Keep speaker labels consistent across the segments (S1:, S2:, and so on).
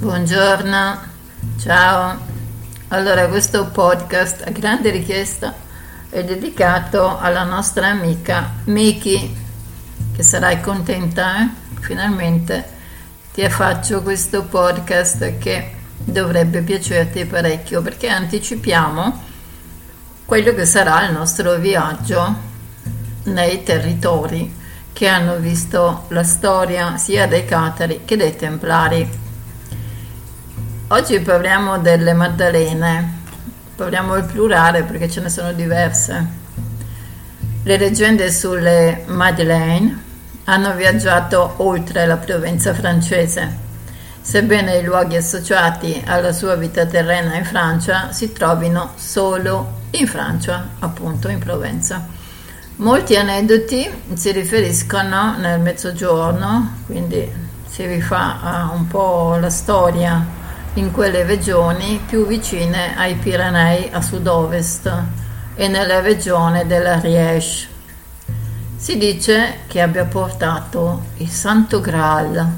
S1: Buongiorno, ciao. Allora, questo podcast a grande richiesta è dedicato alla nostra amica Miki, che sarai contenta, eh? Finalmente ti faccio questo podcast che dovrebbe piacerti parecchio perché anticipiamo quello che sarà il nostro viaggio nei territori che hanno visto la storia sia dei Catari che dei Templari. Oggi parliamo delle Maddalene, parliamo il plurale perché ce ne sono diverse. Le leggende sulle Madeleine hanno viaggiato oltre la Provenza francese, sebbene i luoghi associati alla sua vita terrena in Francia si trovino solo in Francia, appunto in Provenza. Molti aneddoti si riferiscono nel mezzogiorno, quindi si rifà un po' la storia in quelle regioni più vicine ai Pirenei a sud-ovest e nella regione dell'Ariège. Si dice che abbia portato il Santo Graal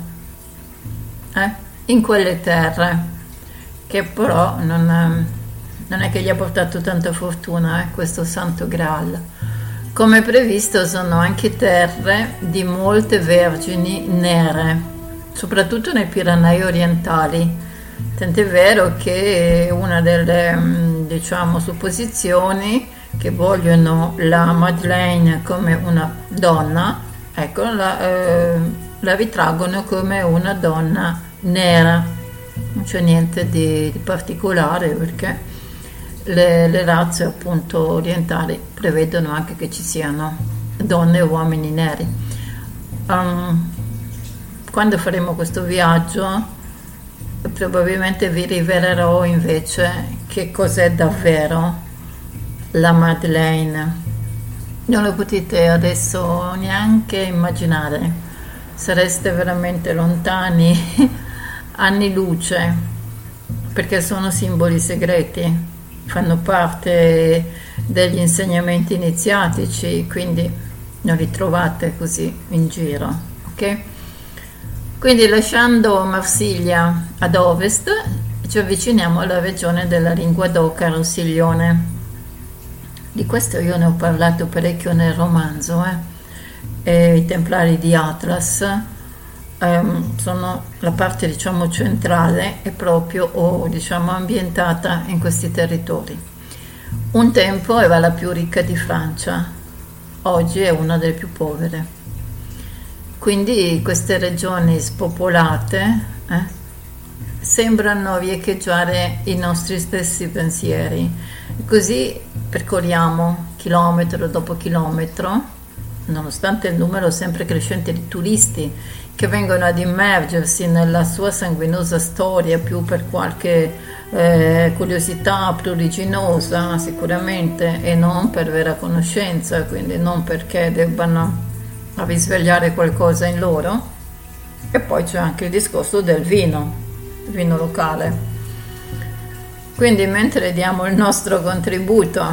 S1: eh, in quelle terre, che però non, non, è che gli ha portato tanta fortuna eh, questo Santo Graal come previsto sono anche terre di molte vergini nere, soprattutto nei Pirenei orientali. Tant'è vero che una delle mm, diciamo, supposizioni che vogliono la Madeleine come una donna, ecco, la, eh, la ritraggono come una donna nera. Non c'è niente di, di particolare perché le, le razze appunto orientali prevedono anche che ci siano donne e uomini neri. Um, quando faremo questo viaggio probabilmente vi rivelerò invece che cos'è davvero la Madeleine. Non lo potete adesso neanche immaginare, sareste veramente lontani anni luce perché sono simboli segreti fanno parte degli insegnamenti iniziatici, quindi non li trovate così in giro. ok? Quindi lasciando Marsiglia ad ovest ci avviciniamo alla regione della Linguadoca-Rossiglione. Di questo io ne ho parlato parecchio nel romanzo, eh? I Templari di Atlas ehm, sono la parte diciamo centrale e proprio o diciamo ambientata in questi territori. Un tempo era la più ricca di Francia, oggi è una delle più povere. Quindi queste regioni spopolate eh, sembrano riecheggiare i nostri stessi pensieri. Così percorriamo chilometro dopo chilometro, nonostante il numero sempre crescente di turisti che vengono ad immergersi nella sua sanguinosa storia più per qualche eh, curiosità pruriginosa sicuramente e non per vera conoscenza, quindi non perché debbano risvegliare qualcosa in loro. E poi c'è anche il discorso del vino, vino locale. Quindi mentre diamo il nostro contributo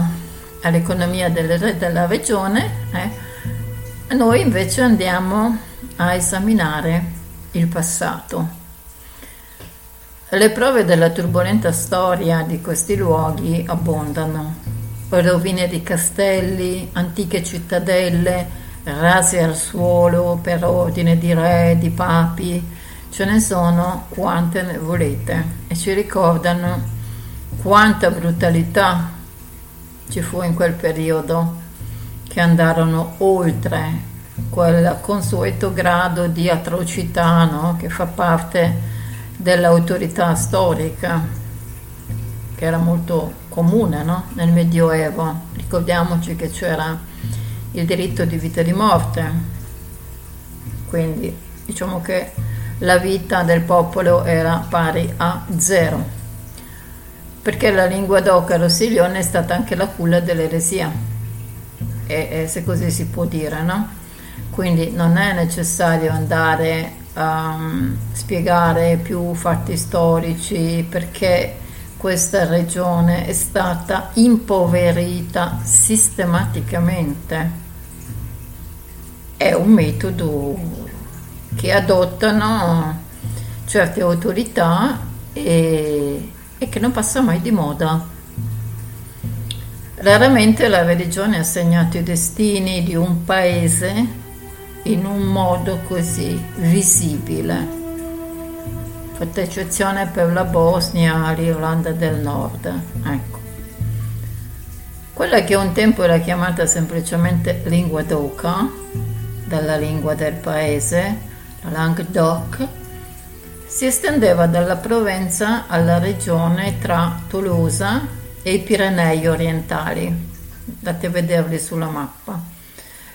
S1: all'economia delle, della regione, eh, noi invece andiamo a esaminare il passato. Le prove della turbolenta storia di questi luoghi abbondano. Rovine di castelli, antiche cittadelle, rase al suolo per ordine di re, di papi, ce ne sono quante ne volete e ci ricordano quanta brutalità ci fu in quel periodo che andarono oltre quel consueto grado di atrocità no? che fa parte dell'autorità storica, che era molto comune no? nel Medioevo. Ricordiamoci che c'era il diritto di vita e di morte, quindi diciamo che la vita del popolo era pari a zero, perché la lingua d'oca rossiglione è stata anche la culla dell'eresia, e, e se così si può dire, no? quindi non è necessario andare a um, spiegare più fatti storici perché questa regione è stata impoverita sistematicamente. È un metodo che adottano certe autorità e, e che non passa mai di moda. Raramente la religione ha segnato i destini di un paese in un modo così visibile, fatta eccezione per la Bosnia, l'Irlanda del Nord. Ecco. Quella che un tempo era chiamata semplicemente lingua d'oca, dalla lingua del paese, la langue d'oc, si estendeva dalla Provenza alla regione tra Tolosa e i Pirenei orientali. Andate a vederli sulla mappa.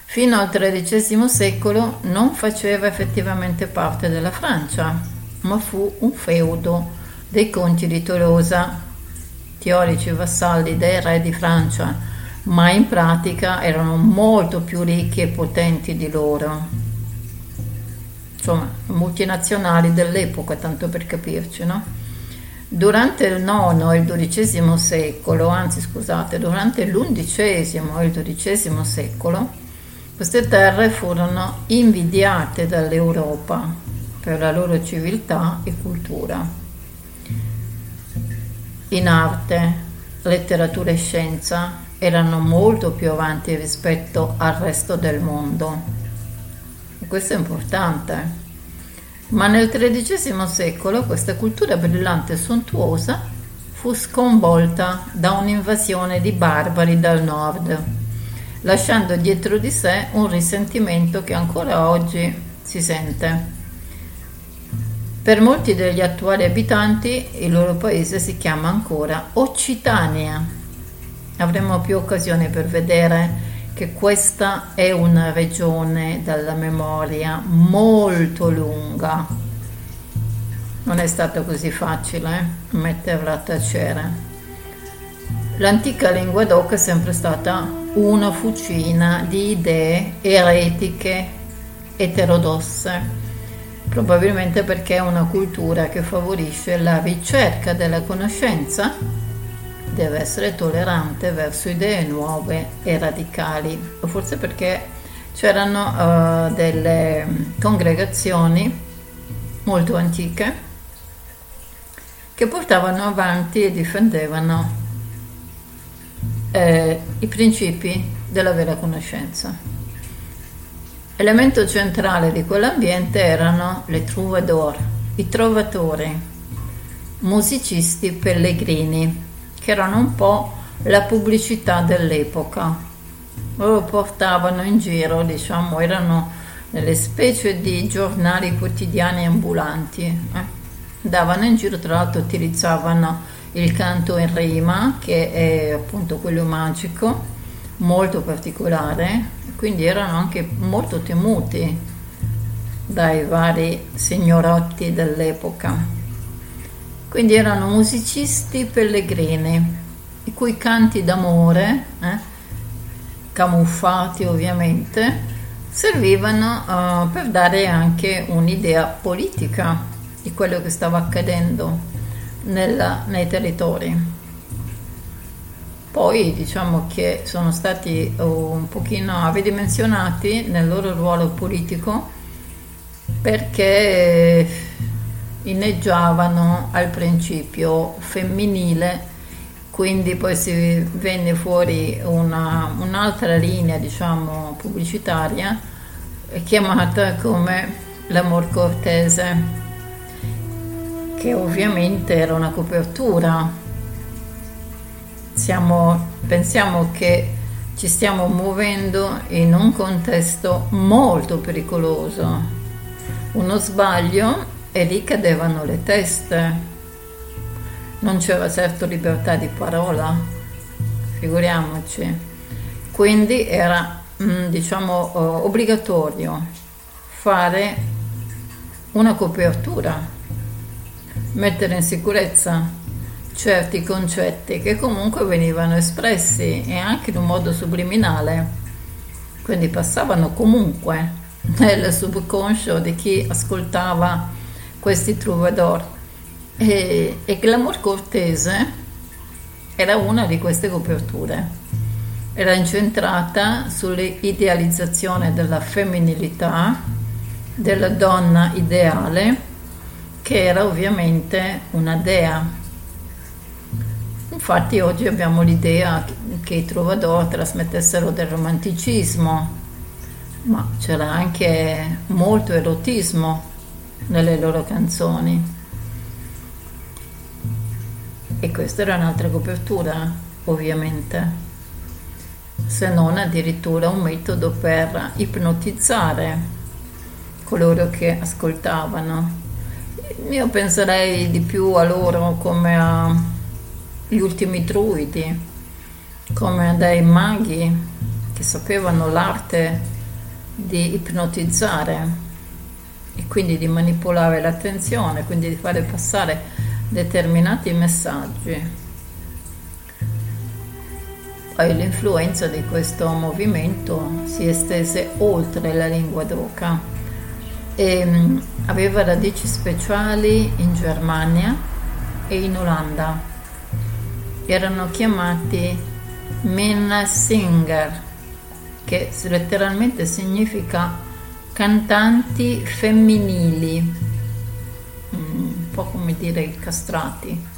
S1: Fino al XIII secolo non faceva effettivamente parte della Francia, ma fu un feudo dei conti di Tolosa teorici vassalli dei re di Francia, ma in pratica erano molto più ricchi e potenti di loro. Insomma, multinazionali dell'epoca, tanto per capirci, no? Durante il IX e il XII secolo, anzi scusate, durante l'undicesimo e il XII secolo, queste terre furono invidiate dall'Europa per la loro civiltà e cultura in arte, letteratura e scienza erano molto più avanti rispetto al resto del mondo. E questo è importante. Ma nel XIII secolo questa cultura brillante e sontuosa fu sconvolta da un'invasione di barbari dal nord, lasciando dietro di sé un risentimento che ancora oggi si sente. Per molti degli attuali abitanti il loro paese si chiama ancora Occitania. Avremo più occasioni per vedere che questa è una regione dalla memoria molto lunga. Non è stato così facile eh, metterla a tacere. L'antica lingua d'oc è sempre stata una fucina di idee eretiche eterodosse probabilmente perché è una cultura che favorisce la ricerca della conoscenza, deve essere tollerante verso idee nuove e radicali, o forse perché c'erano uh, delle congregazioni molto antiche che portavano avanti e difendevano eh, i principi della vera conoscenza. Elemento centrale di quell'ambiente erano le troubadour, i trovatori, musicisti pellegrini, che erano un po' la pubblicità dell'epoca. Loro portavano in giro, diciamo, erano delle specie di giornali quotidiani ambulanti. Eh? Davano in giro, tra l'altro utilizzavano il canto in rima, che è appunto quello magico, molto particolare, quindi erano anche molto temuti dai vari signorotti dell'epoca. Quindi erano musicisti pellegrini, i cui canti d'amore, eh, camuffati ovviamente, servivano uh, per dare anche un'idea politica di quello che stava accadendo nella, nei territori. Poi diciamo che sono stati oh, un pochino avedimensionati nel loro ruolo politico perché inneggiavano al principio femminile, quindi poi si venne fuori una, un'altra linea diciamo pubblicitaria chiamata come l'amor cortese, che ovviamente era una copertura siamo, pensiamo che ci stiamo muovendo in un contesto molto pericoloso. Uno sbaglio e lì cadevano le teste. Non c'era certo libertà di parola, figuriamoci. Quindi era, mm, diciamo, obbligatorio fare una copertura, mettere in sicurezza certi concetti che comunque venivano espressi e anche in un modo subliminale, quindi passavano comunque nel subconscio di chi ascoltava questi troubadour. E, e l'amor cortese era una di queste coperture. Era incentrata sull'idealizzazione della femminilità, della donna ideale che era ovviamente una dea. Infatti oggi abbiamo l'idea che i Trovador trasmettessero del romanticismo, ma c'era anche molto erotismo nelle loro canzoni. E questa era un'altra copertura, ovviamente se non addirittura un metodo per ipnotizzare coloro che ascoltavano. Io penserei di più a loro come agli ultimi druidi, come dei maghi che sapevano l'arte di ipnotizzare e quindi di manipolare l'attenzione, quindi di fare passare determinati messaggi poi l'influenza di questo movimento si estese oltre la lingua d'oca e mm, aveva radici speciali in Germania e in Olanda. Erano chiamati Singer, che letteralmente significa cantanti femminili, mm, un po' come dire castrati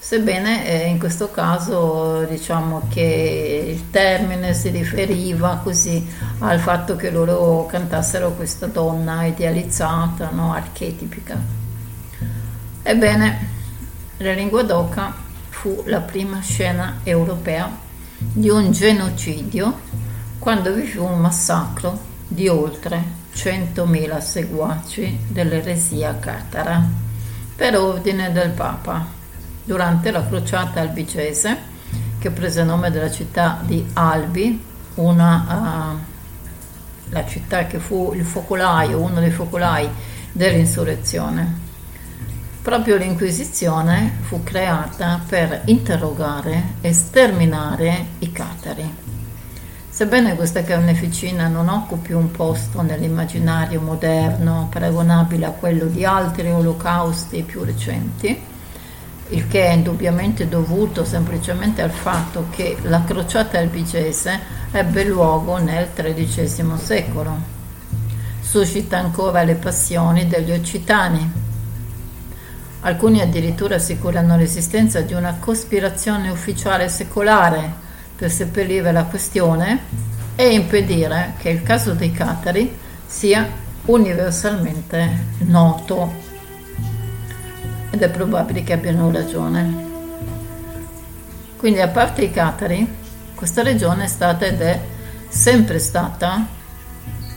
S1: Sebbene eh, in questo caso diciamo che il termine si riferiva così al fatto che loro cantassero questa donna idealizzata, no? archetipica. Ebbene, la lingua d'oca fu la prima scena europea di un genocidio quando vi fu un massacro di oltre 100.000 seguaci dell'eresia catara per ordine del Papa durante la crociata albicese che prese nome dalla città di Albi, una, uh, la città che fu il focolaio, uno dei focolai dell'insurrezione. Proprio l'Inquisizione fu creata per interrogare e sterminare i catari. Sebbene questa carneficina non occupi un posto nell'immaginario moderno paragonabile a quello di altri olocausti più recenti, il che è indubbiamente dovuto semplicemente al fatto che la crociata albigese ebbe luogo nel XIII secolo. Suscita ancora le passioni degli occitani. Alcuni addirittura assicurano l'esistenza di una cospirazione ufficiale secolare per seppellire la questione e impedire che il caso dei Catari sia universalmente noto ed è probabile che abbiano ragione. Quindi a parte i Catari, questa regione è stata ed è sempre stata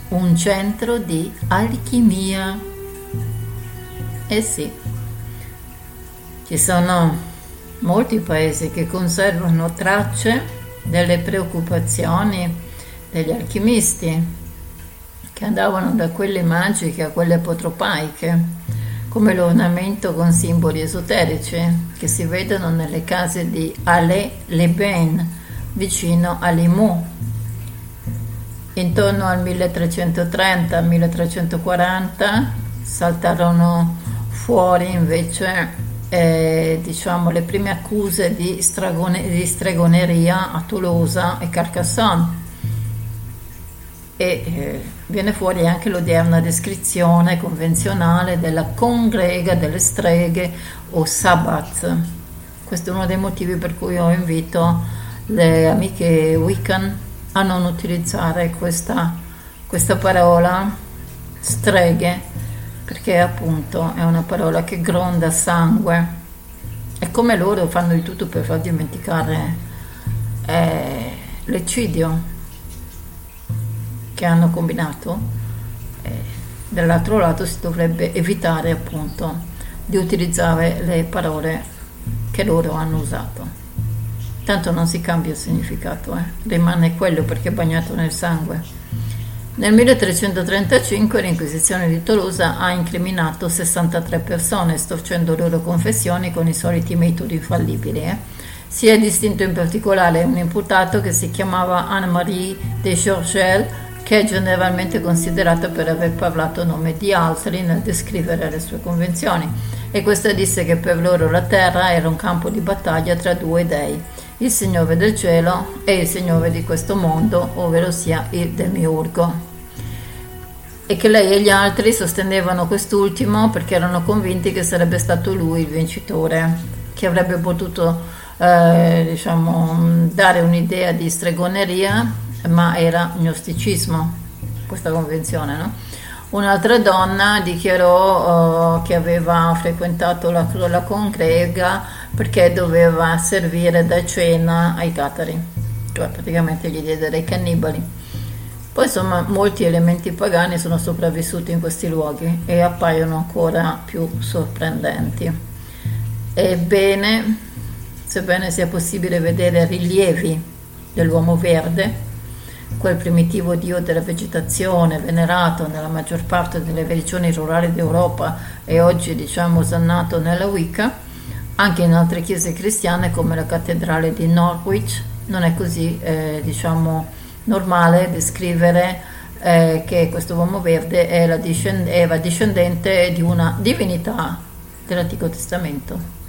S1: un centro di alchimia. Eh sì, ci sono molti paesi che conservano tracce delle preoccupazioni degli alchimisti che andavano da quelle magiche a quelle apotropaiche come l'ornamento con simboli esoterici che si vedono nelle case di Alais-les-Bains vicino a Limoux. Intorno al 1330-1340 saltarono fuori invece eh, diciamo, le prime accuse di, stragone, di stregoneria a Tolosa e Carcassonne e eh, viene fuori anche l'odierna descrizione convenzionale della congrega delle streghe o sabbat. Questo è uno dei motivi per cui ho invito le amiche Wiccan a non utilizzare questa, questa parola streghe perché appunto è una parola che gronda sangue e come loro fanno di tutto per far dimenticare eh, l'eccidio che hanno combinato, eh, dall'altro lato si dovrebbe evitare appunto di utilizzare le parole che loro hanno usato. Tanto non si cambia il significato, eh. rimane quello perché è bagnato nel sangue. Nel 1335 l'Inquisizione di Tolosa ha incriminato 63 persone, storcendo loro confessioni con i soliti metodi infallibili. Eh. Si è distinto in particolare un imputato che si chiamava Anne-Marie de Georgel, che è generalmente considerata per aver parlato a nome di altri nel descrivere le sue convenzioni, e questa disse che per loro la terra era un campo di battaglia tra due dei, il Signore del cielo e il Signore di questo mondo, ovvero sia il Demiurgo. e che lei e gli altri sostenevano quest'ultimo perché erano convinti che sarebbe stato lui il vincitore, che avrebbe potuto eh, diciamo, dare un'idea di stregoneria, ma era gnosticismo questa convenzione. No? Un'altra donna dichiarò uh, che aveva frequentato la, la congrega perché doveva servire da cena ai tatari, cioè praticamente gli diede dei cannibali. Poi insomma molti elementi pagani sono sopravvissuti in questi luoghi e appaiono ancora più sorprendenti. Ebbene, sebbene sia possibile vedere rilievi dell'uomo verde, quel primitivo dio della vegetazione venerato nella maggior parte delle regioni rurali d'Europa e oggi diciamo osannato nella Wicca, anche in altre chiese cristiane come la cattedrale di Norwich, non è così eh, diciamo normale descrivere eh, che questo uomo verde è la, discend- la discendente di una divinità dell'Antico Testamento.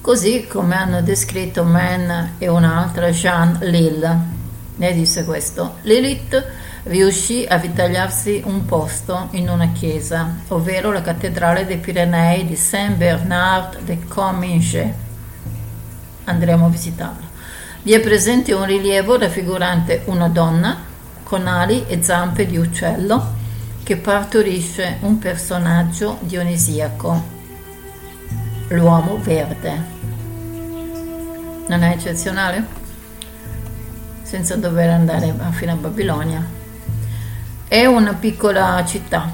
S1: Così come hanno descritto Man e un'altra Jean Lille. Ne disse questo. Lilith riuscì a vitagliarsi un posto in una chiesa, ovvero la cattedrale dei Pirenei di Saint-Bernard de Comminges. Andremo a visitarla. Vi è presente un rilievo raffigurante una donna con ali e zampe di uccello che partorisce un personaggio dionisiaco, l'uomo verde. Non è eccezionale? Senza dover andare fino a Babilonia. È una piccola città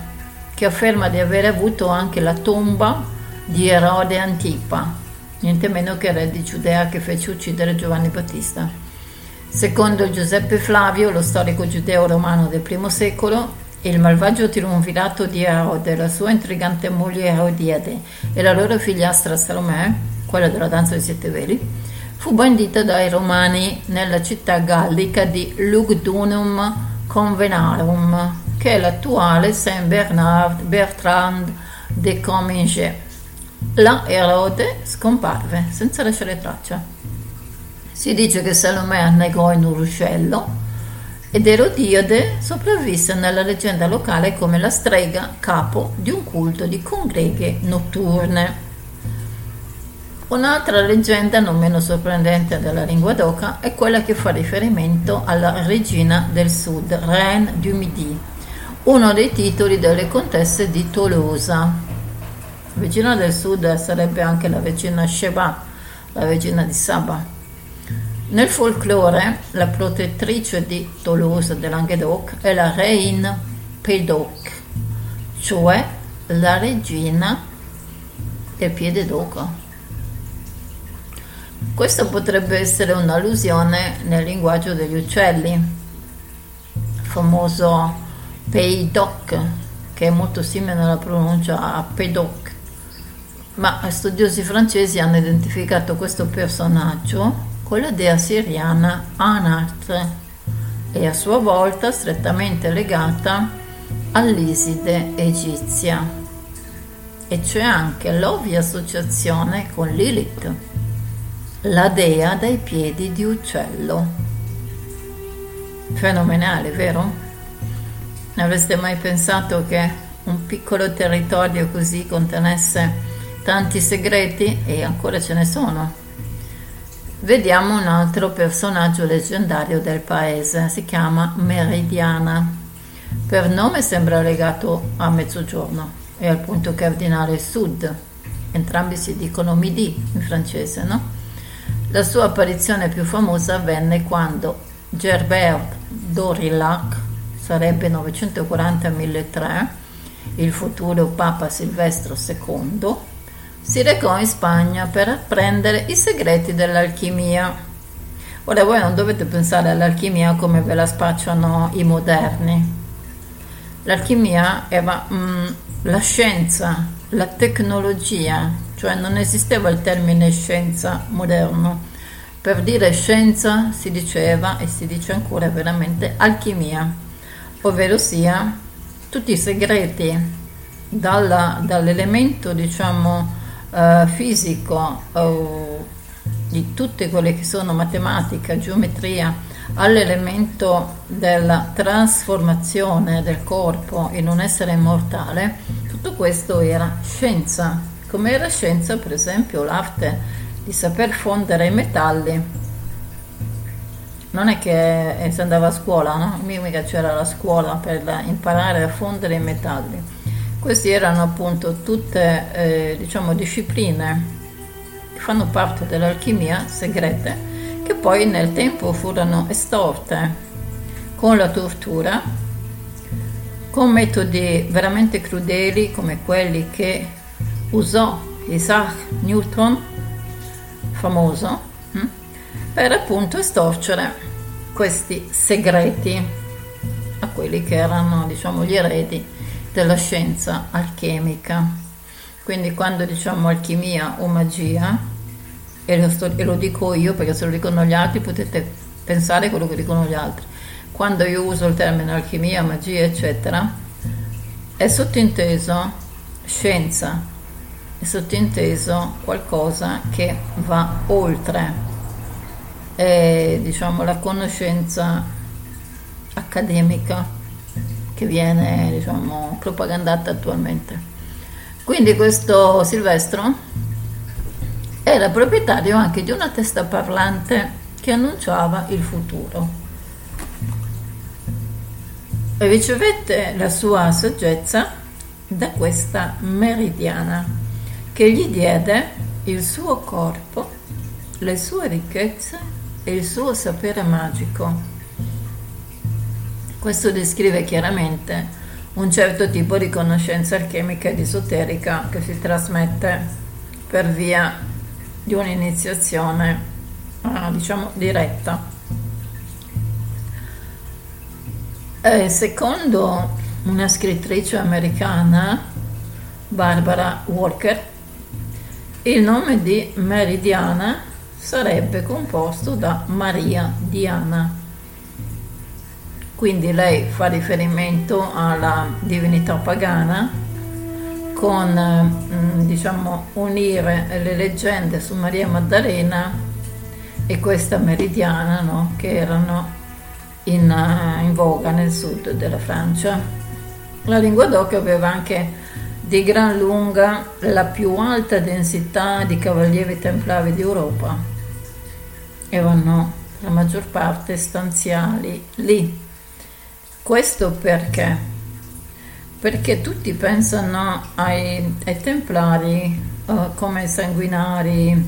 S1: che afferma di aver avuto anche la tomba di Erode Antipa, niente meno che re di Giudea che fece uccidere Giovanni Battista. Secondo Giuseppe Flavio, lo storico giudeo-romano del I secolo, il malvagio triunvirato di Erode, la sua intrigante moglie Erodiade e la loro figliastra Salomè, quella della danza dei sette veli, fu bandita dai romani nella città gallica di Lugdunum Convenarum, che è l'attuale Saint Bernard Bertrand de Comminges Là Erode scomparve senza lasciare traccia. Si dice che Salomè annegò in un ruscello ed Erodiade sopravvisse nella leggenda locale come la strega capo di un culto di congreghe notturne. Un'altra leggenda non meno sorprendente della lingua d'oca è quella che fa riferimento alla regina del sud, Reine du Midi, uno dei titoli delle contesse di Tolosa, Regina del Sud sarebbe anche la regina Sheba, la regina di Saba. Nel folklore, la protettrice di Toulouse de Languedoc è la Reine Pédoc, cioè la regina del piede d'oca. Questo potrebbe essere un'allusione nel linguaggio degli uccelli, il famoso Peidoc, che è molto simile nella pronuncia a Pédoc ma studiosi francesi hanno identificato questo personaggio con la dea siriana Anart e a sua volta strettamente legata all'Iside egizia. E c'è anche l'ovvia associazione con Lilith, la dea dai piedi di uccello. Fenomenale, vero? Avreste mai pensato che un piccolo territorio così contenesse tanti segreti e ancora ce ne sono. Vediamo un altro personaggio leggendario del paese, si chiama Meridiana. Per nome sembra legato a mezzogiorno e al punto cardinale sud. Entrambi si dicono midi in francese, no? La sua apparizione più famosa avvenne quando Gerbert d'Aurillac, sarebbe 940-1003, il futuro Papa Silvestro II, si recò in Spagna per apprendere i segreti dell'alchimia. Ora voi non dovete pensare all'alchimia come ve la spacciano i moderni. L'alchimia era mm, la scienza, la tecnologia, cioè non esisteva il termine scienza moderno. Per dire scienza si diceva e si dice ancora veramente alchimia, ovvero sia tutti i segreti dalla, dall'elemento diciamo uh, fisico uh, di tutte quelle che sono matematica, geometria, all'elemento della trasformazione del corpo in un essere immortale, tutto questo era scienza, come era scienza per esempio l'arte di saper fondere i metalli. Non è che si andava a scuola, no? Mica c'era la scuola per imparare a fondere i metalli. Queste erano appunto tutte eh, diciamo, discipline che fanno parte dell'alchimia segrete che poi nel tempo furono estorte con la tortura, con metodi veramente crudeli come quelli che usò Isaac Newton, famoso, hm, per appunto estorcere questi segreti a quelli che erano diciamo gli eredi della scienza alchemica. Quindi quando diciamo alchimia o magia e lo, sto, e lo dico io perché se lo dicono gli altri potete pensare quello che dicono gli altri. Quando io uso il termine alchimia, magia, eccetera, è sottinteso scienza, è sottinteso qualcosa che va oltre è, diciamo, la conoscenza accademica che viene diciamo, propagandata attualmente. Quindi questo Silvestro era proprietario anche di una testa parlante che annunciava il futuro. E ricevette la sua saggezza da questa meridiana che gli diede il suo corpo, le sue ricchezze e il suo sapere magico. Questo descrive chiaramente un certo tipo di conoscenza alchemica ed esoterica che si trasmette per via di un'iniziazione eh, diciamo diretta. E secondo una scrittrice americana, Barbara Walker, il nome di Meridiana sarebbe composto da Maria Diana. Quindi lei fa riferimento alla divinità pagana con mm, diciamo, unire le leggende su Maria Maddalena e questa meridiana no? che erano in, eh, in, voga nel sud della Francia. La lingua d'oca aveva anche di gran lunga la più alta densità di cavalieri templari d'Europa. Erano la maggior parte stanziali lì. Questo perché? perché tutti pensano ai, ai templari uh, come sanguinari,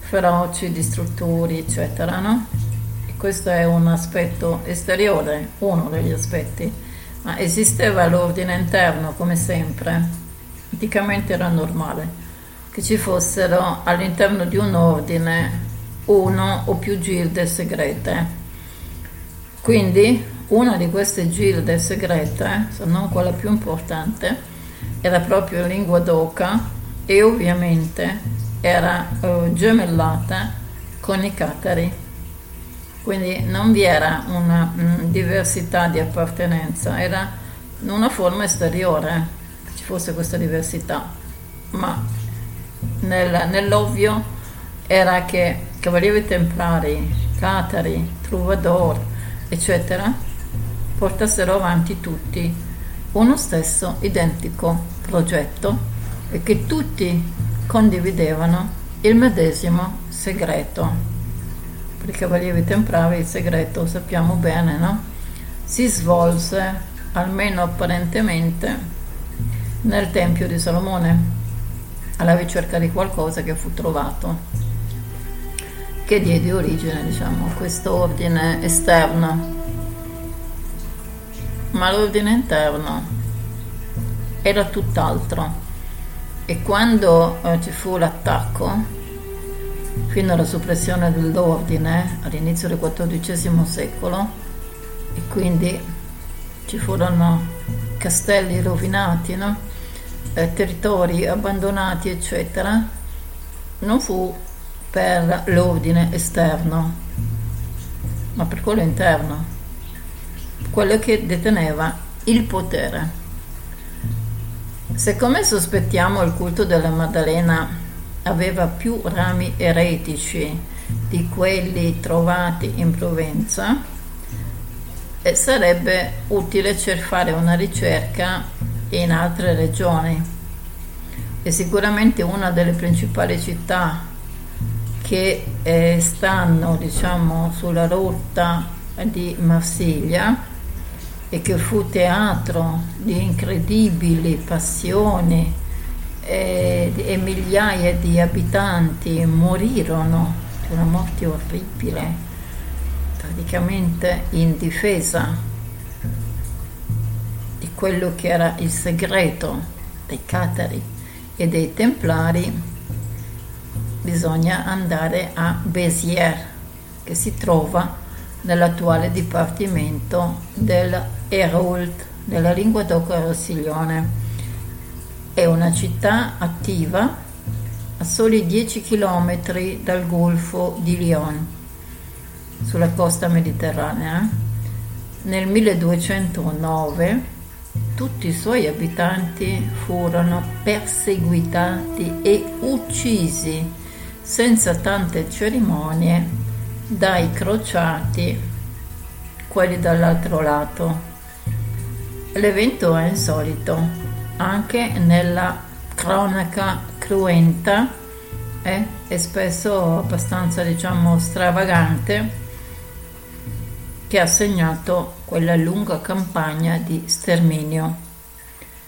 S1: feroci, distruttori, eccetera, no? E questo è un aspetto esteriore, uno degli aspetti, ma esisteva l'ordine interno come sempre. Anticamente era normale che ci fossero all'interno di un ordine uno o più gilde segrete. Quindi una di queste gilde segrete, se non quella più importante, era proprio Lingua d'Oca e ovviamente era uh, gemellata con i catari. Quindi non vi era una mh, mm, diversità di appartenenza, era una forma esteriore fosse questa diversità, ma nel, nell'ovvio era che cavalieri templari, catari, troubadour, eccetera, portassero avanti tutti uno stesso identico progetto e che tutti condividevano il medesimo segreto. Per i Cavalieri Templari il segreto, sappiamo bene, no? Si svolse, almeno apparentemente, nel Tempio di Salomone, alla ricerca di qualcosa che fu trovato, che diede origine, diciamo, a questo ordine esterno ma l'ordine interno era tutt'altro. E quando eh, ci fu l'attacco, fino alla soppressione dell'ordine all'inizio del XIV secolo, e quindi ci furono castelli rovinati, no? Eh, territori abbandonati, eccetera, non fu per l'ordine esterno, ma per quello interno quello che deteneva il potere. Siccome sospettiamo il culto della Maddalena aveva più rami eretici di quelli trovati in Provenza, e sarebbe utile fare una ricerca in altre regioni. E sicuramente una delle principali città che eh, stanno diciamo, sulla rotta di Marsiglia e che fu teatro di incredibili passioni e, eh, e migliaia di abitanti morirono di una morte orribile, praticamente in difesa di quello che era il segreto dei catari e dei templari bisogna andare a Béziers, che si trova nell'attuale dipartimento del Hérault, nella lingua Languedoc-Rossiglione. È una città attiva a soli 10 km dal golfo di Lyon, sulla costa mediterranea. Nel 1209 tutti i suoi abitanti furono perseguitati e uccisi senza tante cerimonie dai crociati, quelli dall'altro lato. L'evento è insolito anche nella cronaca cruenta eh, e spesso abbastanza diciamo stravagante che ha segnato quella lunga campagna di sterminio.